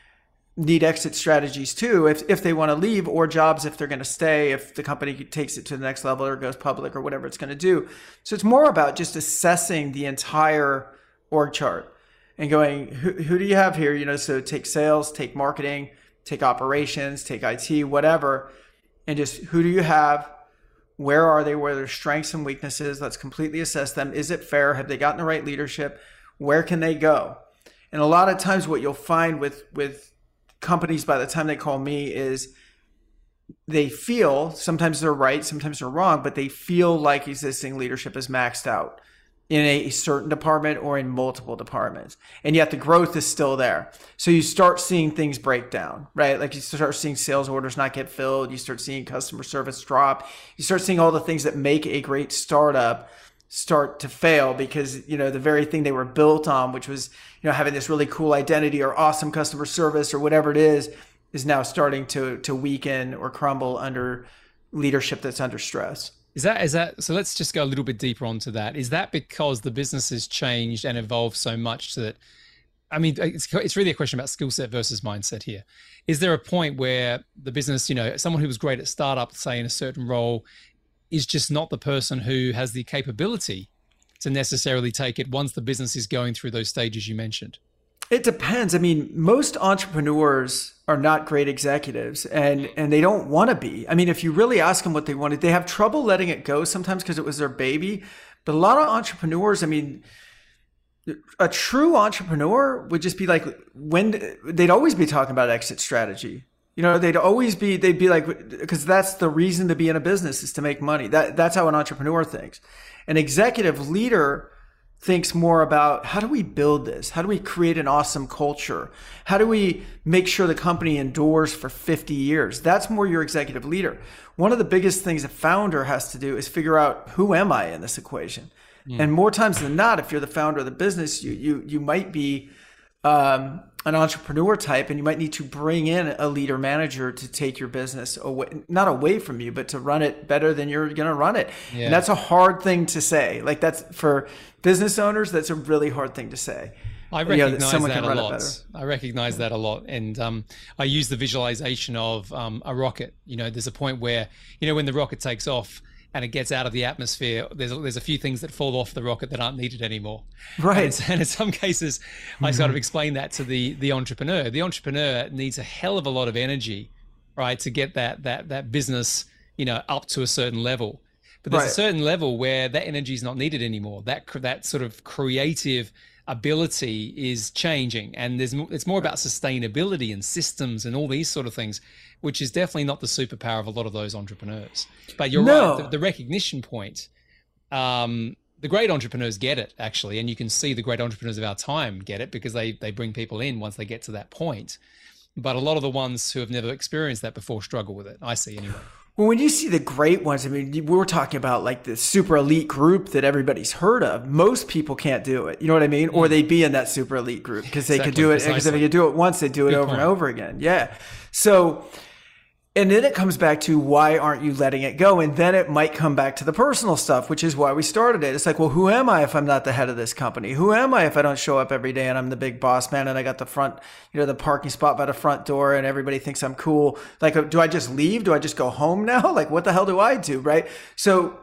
need exit strategies too if, if they want to leave or jobs if they're going to stay if the company takes it to the next level or goes public or whatever it's going to do so it's more about just assessing the entire org chart and going who, who do you have here you know so take sales take marketing take operations take it whatever and just who do you have? Where are they? Where are their strengths and weaknesses? Let's completely assess them. Is it fair? Have they gotten the right leadership? Where can they go? And a lot of times what you'll find with with companies by the time they call me is they feel sometimes they're right, sometimes they're wrong, but they feel like existing leadership is maxed out in a certain department or in multiple departments. And yet the growth is still there. So you start seeing things break down, right? Like you start seeing sales orders not get filled. You start seeing customer service drop. You start seeing all the things that make a great startup start to fail because you know the very thing they were built on which was you know having this really cool identity or awesome customer service or whatever it is is now starting to to weaken or crumble under leadership that's under stress is that is that so let's just go a little bit deeper onto that is that because the business has changed and evolved so much that I mean, it's, it's really a question about skill set versus mindset here. Is there a point where the business, you know, someone who was great at startup, say in a certain role, is just not the person who has the capability to necessarily take it once the business is going through those stages you mentioned? It depends. I mean, most entrepreneurs are not great executives and and they don't want to be. I mean, if you really ask them what they wanted, they have trouble letting it go sometimes because it was their baby. But a lot of entrepreneurs, I mean, a true entrepreneur would just be like when they'd always be talking about exit strategy. You know, they'd always be they'd be like because that's the reason to be in a business is to make money. That that's how an entrepreneur thinks. An executive leader thinks more about how do we build this? How do we create an awesome culture? How do we make sure the company endures for 50 years? That's more your executive leader. One of the biggest things a founder has to do is figure out who am I in this equation? Mm. And more times than not, if you're the founder of the business, you you you might be um, an entrepreneur type and you might need to bring in a leader manager to take your business away not away from you but to run it better than you're going to run it yeah. and that's a hard thing to say like that's for business owners that's a really hard thing to say I recognize you know, that, that a lot. I recognize that a lot, and um, I use the visualization of um, a rocket. You know, there's a point where you know when the rocket takes off, and it gets out of the atmosphere, there's there's a few things that fall off the rocket that aren't needed anymore. Right. And, [laughs] and in some cases, mm-hmm. I sort of explain that to the the entrepreneur. The entrepreneur needs a hell of a lot of energy, right, to get that that that business, you know, up to a certain level. But there's right. a certain level where that energy is not needed anymore. That that sort of creative ability is changing and there's it's more about sustainability and systems and all these sort of things which is definitely not the superpower of a lot of those entrepreneurs. But you're no. right, the, the, recognition point. Um, the great entrepreneurs get it actually, and you can see the great entrepreneurs of our time get it because they they bring people in once they get to that point. But a lot of the ones who have never experienced that before struggle with it. I see anyway. Well, when you see the great ones, I mean, we're talking about like the super elite group that everybody's heard of. Most people can't do it. You know what I mean? Mm. Or they'd be in that super elite group because they exactly, could do it. Because if they could do it once, they do it Good over point. and over again. Yeah. So and then it comes back to why aren't you letting it go? And then it might come back to the personal stuff, which is why we started it. It's like, well, who am I if I'm not the head of this company? Who am I if I don't show up every day and I'm the big boss man and I got the front, you know, the parking spot by the front door and everybody thinks I'm cool? Like, uh, do I just leave? Do I just go home now? [laughs] Like, what the hell do I do? Right. So,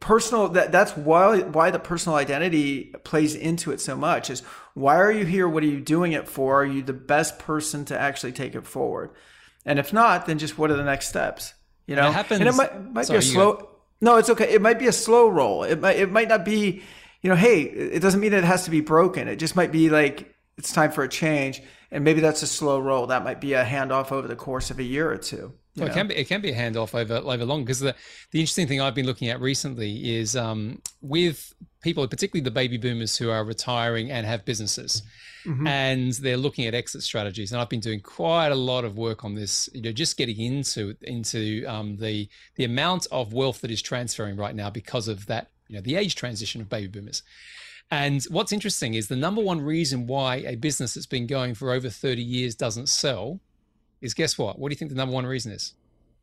personal that that's why why the personal identity plays into it so much is why are you here what are you doing it for are you the best person to actually take it forward and if not, then just what are the next steps? You know, it happens. And it might, might Sorry, be a slow. No, it's okay. It might be a slow roll. It might it might not be. You know, hey, it doesn't mean it has to be broken. It just might be like it's time for a change, and maybe that's a slow roll. That might be a handoff over the course of a year or two. Well, it can be it can be a handoff over over long because the the interesting thing I've been looking at recently is um, with people, particularly the baby boomers who are retiring and have businesses, mm-hmm. and they're looking at exit strategies. And I've been doing quite a lot of work on this. You know, just getting into into um, the the amount of wealth that is transferring right now because of that. You know, the age transition of baby boomers. And what's interesting is the number one reason why a business that's been going for over 30 years doesn't sell is guess what? What do you think the number one reason is?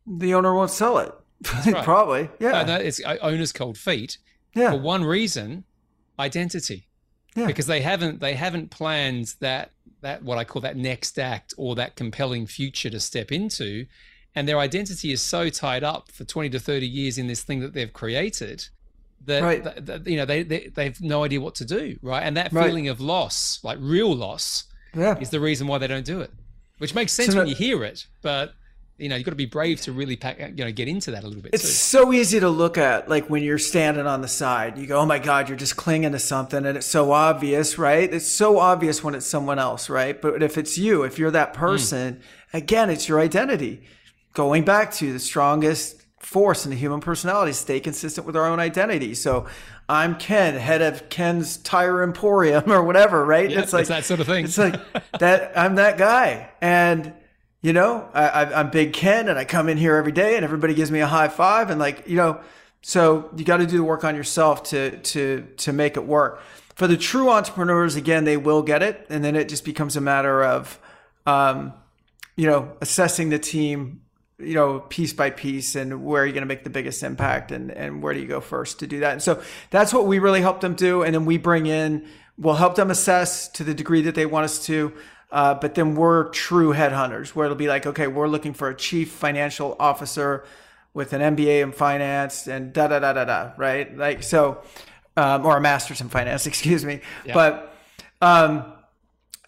The owner won't sell it. Right. [laughs] Probably, yeah. no, it's uh, owner's cold feet. Yeah. For one reason, identity. Yeah. Because they haven't they haven't planned that that what I call that next act or that compelling future to step into, and their identity is so tied up for twenty to thirty years in this thing that they've created that, right. that, that you know they, they they've no idea what to do, right? And that feeling right. of loss, like real loss, yeah. is the reason why they don't do it which makes sense so when you hear it, but you know, you've got to be brave to really pack, you know, get into that a little bit. It's too. so easy to look at, like when you're standing on the side, you go, oh my God, you're just clinging to something. And it's so obvious, right? It's so obvious when it's someone else, right? But if it's you, if you're that hmm. person, mm. again, it's your identity. Going back to the strongest force in the human personality, stay consistent with our own identity. So I'm Ken, head of Ken's Tire Emporium [laughs] or whatever, right? Yep, it's like it's that sort of thing. It's like that. I'm that guy, and you know, I, am Big Ken, and I come in here every day, and everybody gives me a high five, and like you know, so you got to do the work on yourself to to to make it work. For the true entrepreneurs, again, they will get it, and then it just becomes a matter of, um, you know, assessing the team you know, piece by piece and where are you going to make the biggest impact and, and where do you go first to do that? And so that's what we really help them do. And then we bring in, We'll help them assess to the degree that they want us to. Uh, but then we're true headhunters where it'll be like, okay, we're looking for a chief financial officer with an MBA in finance and da da da da da, right? Like, so, um, or a master's in finance, [laughs] excuse me. Yeah. But, um,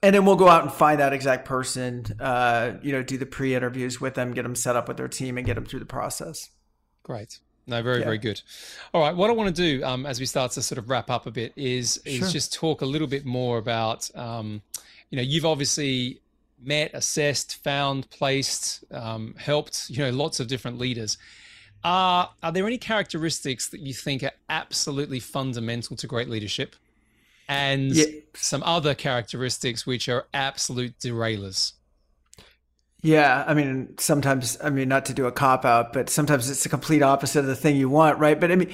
and then we'll go out and find that exact person, uh, you know, do the pre interviews with them, get them set up with their team, and get them through the process. Great. No, very, yeah. very good. All right. What I want to do um, as we start to sort of wrap up a bit is, is sure. just talk a little bit more about, um, you know, you've obviously met, assessed, found, placed, um, helped, you know, lots of different leaders. Uh, are there any characteristics that you think are absolutely fundamental to great leadership? And yeah. some other characteristics which are absolute derailers? Yeah, I mean, sometimes, I mean, not to do a cop out, but sometimes it's the complete opposite of the thing you want, right? But I mean,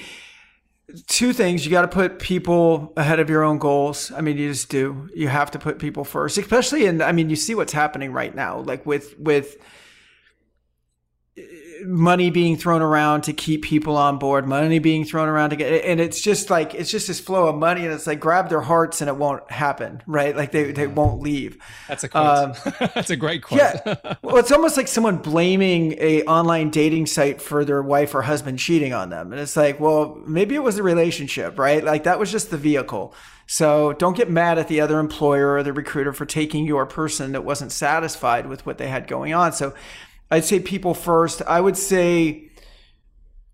two things you got to put people ahead of your own goals i mean you just do you have to put people first especially in i mean you see what's happening right now like with with money being thrown around to keep people on board, money being thrown around to get, and it's just like it's just this flow of money, and it's like grab their hearts and it won't happen, right? Like they they won't leave. That's a quote. Um, [laughs] That's a great quote. yeah, [laughs] well, it's almost like someone blaming a online dating site for their wife or husband cheating on them, and it's like, well, maybe it was the relationship, right? Like that was just the vehicle. So don't get mad at the other employer or the recruiter for taking your person that wasn't satisfied with what they had going on. So I'd say people first. I would say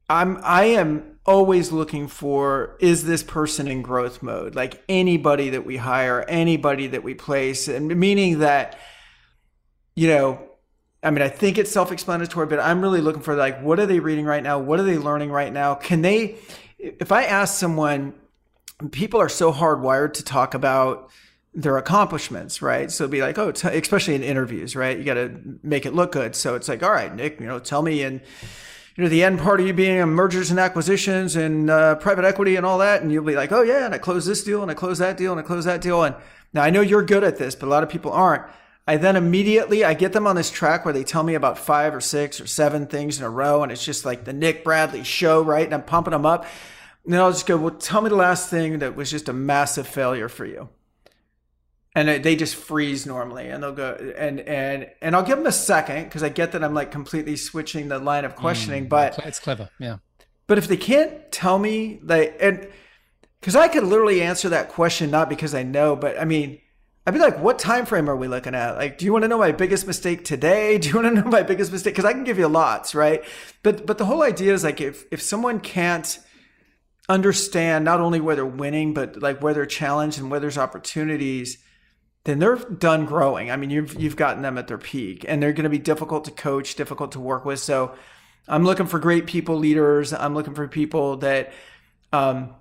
I'm I am always looking for is this person in growth mode? Like anybody that we hire, anybody that we place, and meaning that you know, I mean, I think it's self-explanatory, but I'm really looking for like what are they reading right now? What are they learning right now? Can they if I ask someone people are so hardwired to talk about their accomplishments, right? So be like, oh, t- especially in interviews, right? You got to make it look good. So it's like, all right, Nick, you know, tell me and you know the end part of you being in mergers and acquisitions and uh, private equity and all that, and you'll be like, oh yeah, and I closed this deal and I closed that deal and I closed that deal. And now I know you're good at this, but a lot of people aren't. I then immediately I get them on this track where they tell me about five or six or seven things in a row, and it's just like the Nick Bradley show, right? And I'm pumping them up. And then I'll just go, well, tell me the last thing that was just a massive failure for you and they just freeze normally and they'll go and and and I'll give them a second because I get that I'm like completely switching the line of questioning, mm, but it's clever, yeah. But if they can't tell me like and because I could literally answer that question not because I know, but I mean, I'd be like, what time frame are we looking at? Like, do you want to know my biggest mistake today? [laughs] Do you want to know my biggest mistake? Because I can give you lots, right? But but the whole idea is like if if someone can't understand not only where they're winning, but like where they're challenged and where there's opportunities then they're done growing. I mean, you've you've gotten them at their peak, and they're going to be difficult to coach, difficult to work with. So, I'm looking for great people leaders. I'm looking for people that um,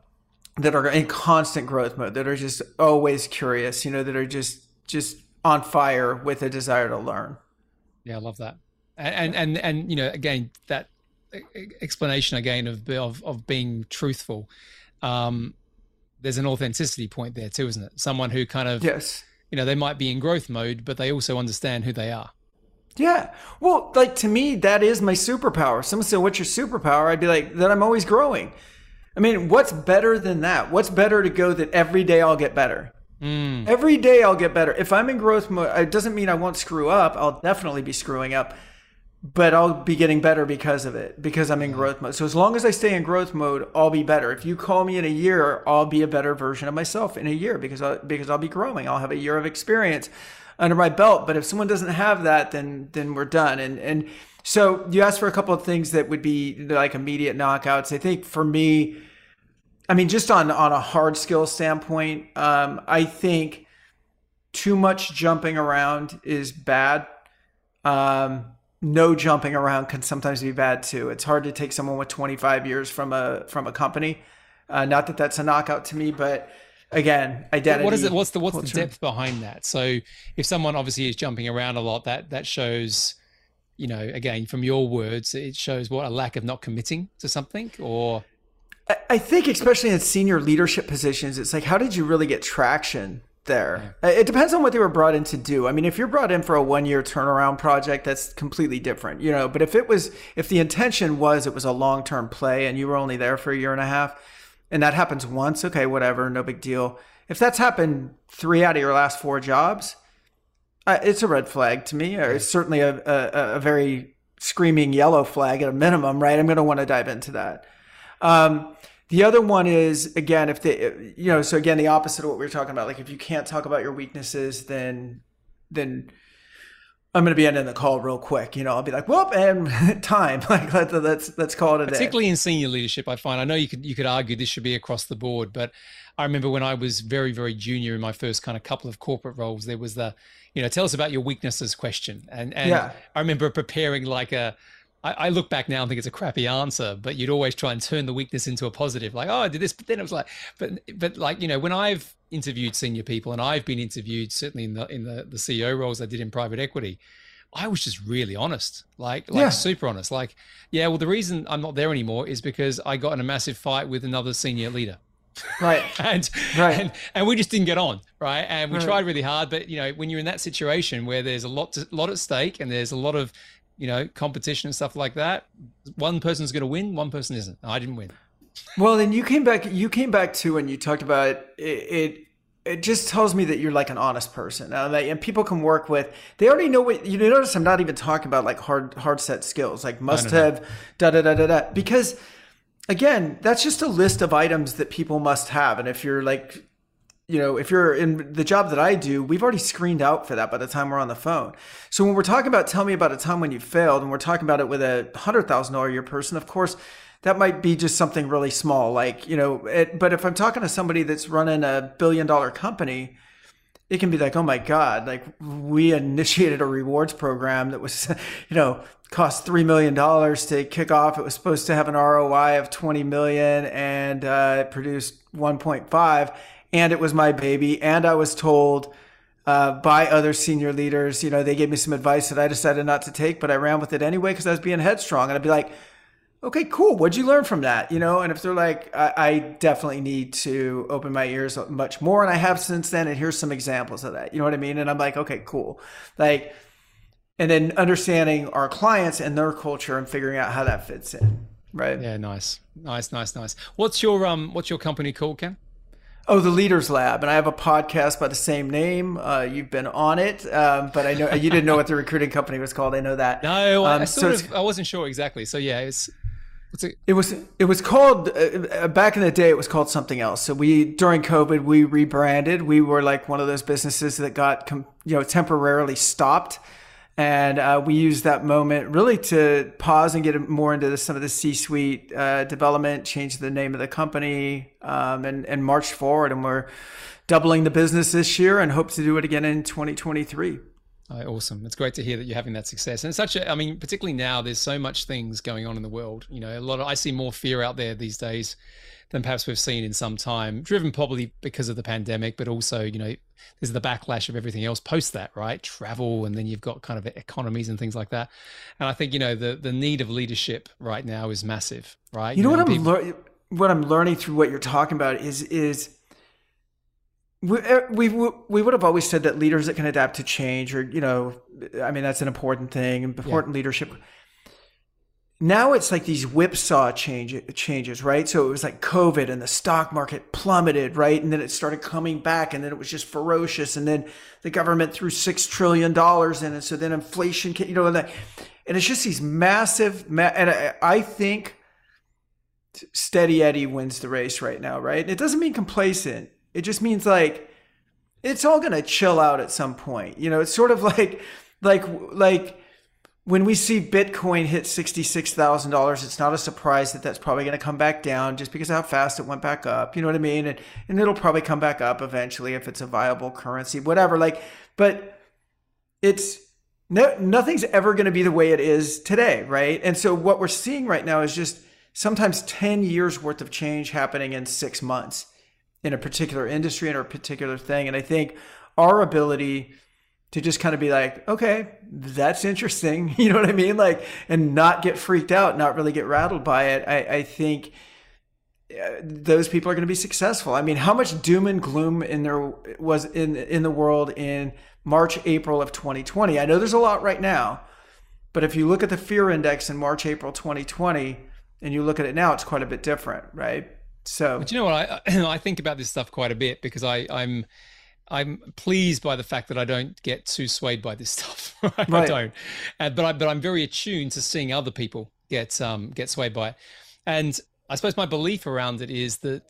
that are in constant growth mode, that are just always curious. You know, that are just just on fire with a desire to learn. Yeah, I love that. And and and, and you know, again, that explanation again of of of being truthful. Um, there's an authenticity point there too, isn't it? Someone who kind of yes you know, they might be in growth mode, but they also understand who they are. Yeah. Well, like to me, that is my superpower. Someone said, What's your superpower? I'd be like, That I'm always growing. I mean, what's better than that? What's better to go that every day I'll get better? Mm. Every day I'll get better. If I'm in growth mode, it doesn't mean I won't screw up. I'll definitely be screwing up but I'll be getting better because of it, because I'm in growth mode. So as long as I stay in growth mode, I'll be better. If you call me in a year, I'll be a better version of myself in a year because I, because I'll be growing. I'll have a year of experience under my belt. But if someone doesn't have that, then then we're done. And and so you asked for a couple of things that would be like immediate knockouts. I think for me, I mean, just on on a hard skill standpoint, um, I think too much jumping around is bad. Um, no jumping around can sometimes be bad too. It's hard to take someone with 25 years from a from a company. Uh, not that that's a knockout to me, but again, identity. What is it? What's the what's culture. the depth behind that? So if someone obviously is jumping around a lot, that that shows, you know, again from your words, it shows what a lack of not committing to something, or. I think, especially in senior leadership positions, it's like, how did you really get traction there. Yeah. It depends on what they were brought in to do. I mean, if you're brought in for a one year turnaround project, that's completely different, you know. But if it was, if the intention was it was a long term play and you were only there for a year and a half, and that happens once, okay, whatever, no big deal. if that's happened three out of your last four jobs, uh, it's a red flag to me. Or it's certainly a, a, a very screaming yellow flag at a minimum, right? I'm going to want to dive into that. Um, the other one is again, if they, you know, so again, the opposite of what we were talking about. Like if you can't talk about your weaknesses, then then I'm going to be ending the call real quick. You know, I'll be like, whoop, and [laughs] time. [laughs] Like let, let's let's call it a Particularly day. in senior leadership, I find. I know you could you could argue this should be across the board, but I remember when I was very very junior in my first kind of couple of corporate roles, there was the, you know, tell us about your weaknesses question, and and Yeah. I remember preparing like a. I, I look back now and think it's a crappy answer, but you'd always try and turn the weakness into a positive, like, oh, I did this, but then it was like, but but like you know, when I've interviewed senior people and I've been interviewed certainly in the in the the CEO roles I did in private equity, I was just really honest, like like Yeah. super honest. Like, yeah, well, the reason I'm not there anymore is because I got in a massive fight with another senior leader, Right. [laughs] and Right. and and we just didn't get on, right? And we Right. tried really hard, but you know, when you're in that situation where there's a lot to, lot at stake and there's a lot of you know competition and stuff like that, one person's going to win, one person isn't. I didn't win. Well, then you came back. You came back too, and you talked about it. It, it just tells me that you're like an honest person, uh, like, and people can work with. They already know what you notice. I'm not even talking about like hard hard set skills, like must have da da da da da. Because again, that's just a list of items that people must have, and if you're like you know, if you're in the job that I do, we've already screened out for that by the time we're on the phone. So when we're talking about tell me about a time when you failed, and we're talking about it with a hundred thousand dollar a year person, of course, that might be just something really small, like you know. It, but if I'm talking to somebody that's running a billion dollar company, it can be like, oh my god, like we initiated a rewards program that was, [laughs] you know, cost three million dollars to kick off. It was supposed to have an ROI of twenty million, and uh, it produced one point five. And it was my baby, and I was told uh, by other senior leaders, you know, they gave me some advice that I decided not to take, but I ran with it anyway because I was being headstrong. And I'd be like, okay, cool. What'd you learn from that? You know, and if they're like, I, I definitely need to open my ears much more, and I have since then, and here's some examples of that. You know what I mean? And I'm like, okay, cool. Like, and then understanding our clients and their culture and figuring out how that fits in. Right. Yeah, nice, nice, nice, nice. What's your um What's your company called, Ken? Oh, the Leaders Lab, and I have a podcast by the same name. Uh, you've been on it, um, but I know you didn't know what the recruiting company was called. I know that. No, I, Um, I so sort it's- of I wasn't sure exactly. So yeah, it's what's it? It was it was called uh, uh, back in the day. It was called something else. So we during COVID we rebranded. We were like one of those businesses that got com- you know temporarily stopped, and uh, we used that moment really to pause and get more into the, some of the C-suite uh, development, change the name of the company, um, and and marched forward. And we're doubling the business this year and hope to do it again in 2023. Oh, awesome! It's great to hear that you're having that success, and it's such a. I mean, particularly now, there's so much things going on in the world. You know, a lot of I see more fear out there these days than perhaps we've seen in some time, driven probably because of the pandemic, but also, you know, there's the backlash of everything else post that, right? Travel, and then you've got kind of economies and things like that. And I think you know the the need of leadership right now is massive, right? You know what I'm people- lear- what I'm learning through what you're talking about is is we eh, we we would have always said that leaders that can adapt to change or you know I mean that's an important thing important leadership. Now it's like these whipsaw change, changes, right? So it was like COVID and the stock market plummeted, right? And then it started coming back and then it was just ferocious. And then the government threw $6 trillion in it. So then inflation, you know, and, that, and it's just these massive, ma- and I, I think steady Eddie wins the race right now, right? It doesn't mean complacent. It just means like it's all gonna chill out at some point. You know, it's sort of [laughs] like like like when we see Bitcoin hit sixty six thousand dollars, it's not a surprise that that's probably going to come back down just because how fast it went back up. You know what I mean? And and it'll probably come back up eventually if it's a viable currency, whatever. Like, but it's no nothing's ever going to be the way it is today, right? And so what we're seeing right now is just sometimes 10 years worth of change happening in 6 months in a particular industry and a particular thing and I think our ability to just kind of be like, okay, that's interesting. [laughs] You know what I mean? Like, and not get freaked out, not really get rattled by it. I, I think uh, those people are going to be successful. I mean, how much doom and gloom in there was in in the world in March, April of 2020? I know there's a lot right now, but if you look at the fear index in March, April 2020, and you look at it now, it's quite a bit different, right? So, but you know what? I [clears throat] I think about this stuff quite a bit because I I'm I'm pleased by the fact that I don't get too swayed by this [laughs] stuff. Right? right. I don't, and, but I but I'm very attuned to seeing other people get um get swayed by it, and I suppose my belief around it is that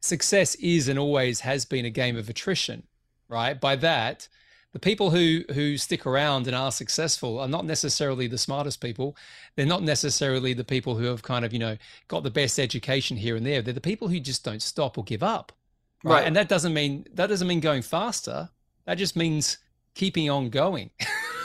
success is and always has been a game of attrition, right? By that, the people who who stick around and are successful are not necessarily the smartest people. They're not necessarily the people who have kind of you know got the best education here and there. They're the people who just don't stop or give up, right? right. And that doesn't mean that doesn't mean going faster. That just means keeping on going. [laughs]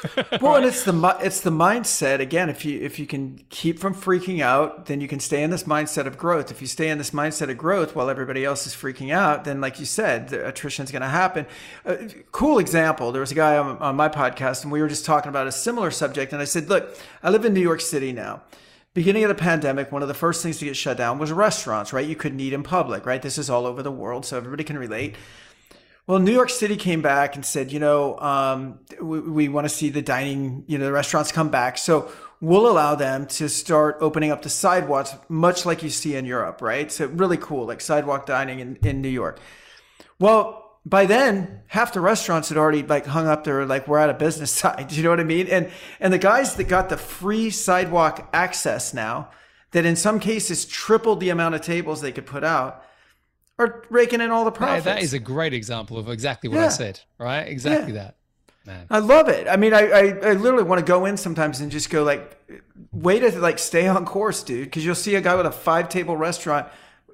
[laughs] well, and it's the it's the mindset again. If you if you can keep from freaking out, then you can stay in this mindset of growth. If you stay in this mindset of growth while everybody else is freaking out, then like you said, the attrition is going to happen. Uh, cool example. There was a guy on, on my podcast, and we were just talking about a similar subject. And I said, "Look, I live in New York City now." beginning of the pandemic, one of the first things to get shut down was restaurants, right? You couldn't eat in public, right? This is all over the world, so everybody can relate. Well, New York City came back and said, you know, um, we, we want to see the dining, you know, the restaurants come back. So we'll allow them to start opening up the sidewalks, much like you see in Europe, right? So really cool, like sidewalk dining in, in New York. Well, by then, half the restaurants had already like hung up their like we're out of business [laughs] signs. You know what I mean? And and the guys that got the free sidewalk access now, that in some cases tripled the amount of tables they could put out are raking in all the profits. that is a great example of exactly what yeah. I said, right? Exactly yeah. that. Man. I love it. I mean, I, I, I, literally want to go in sometimes and just go like, way to like stay on course, dude. Because you'll see a guy with a five table restaurant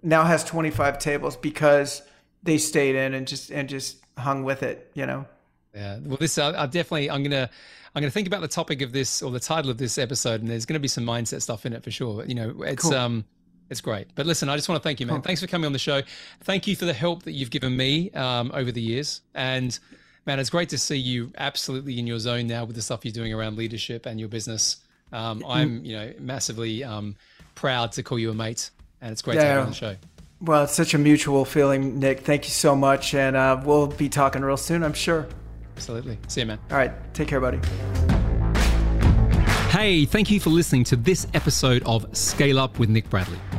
now has 25 tables because they stayed in and just and just hung with it, you know. Yeah. Well, this I, I definitely I'm gonna I'm gonna think about the topic of this or the title of this episode, and there's gonna be some mindset stuff in it for sure. You know, it's cool. um it's great. But listen, I just want to thank you, man. Thanks for coming on the show. Thank you for the help that you've given me um, over the years. And man, it's great to see you absolutely in your zone now with the stuff you're doing around leadership and your business. Um, I'm, you know, massively um, proud to call you a mate, and it's great yeah. to have you on the show. Well, it's such a mutual feeling, Nick. Thank you so much, and uh, we'll be talking real soon, I'm sure. Absolutely. See you, man. All right. Take care, buddy. Hey, thank you for listening to this episode of Scale Up with Nick Bradley.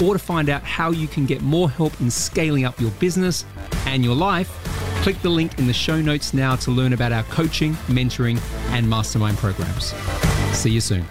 or to find out how you can get more help in scaling up your business and your life, click the link in the show notes now to learn about our coaching, mentoring, and mastermind programs. See you soon.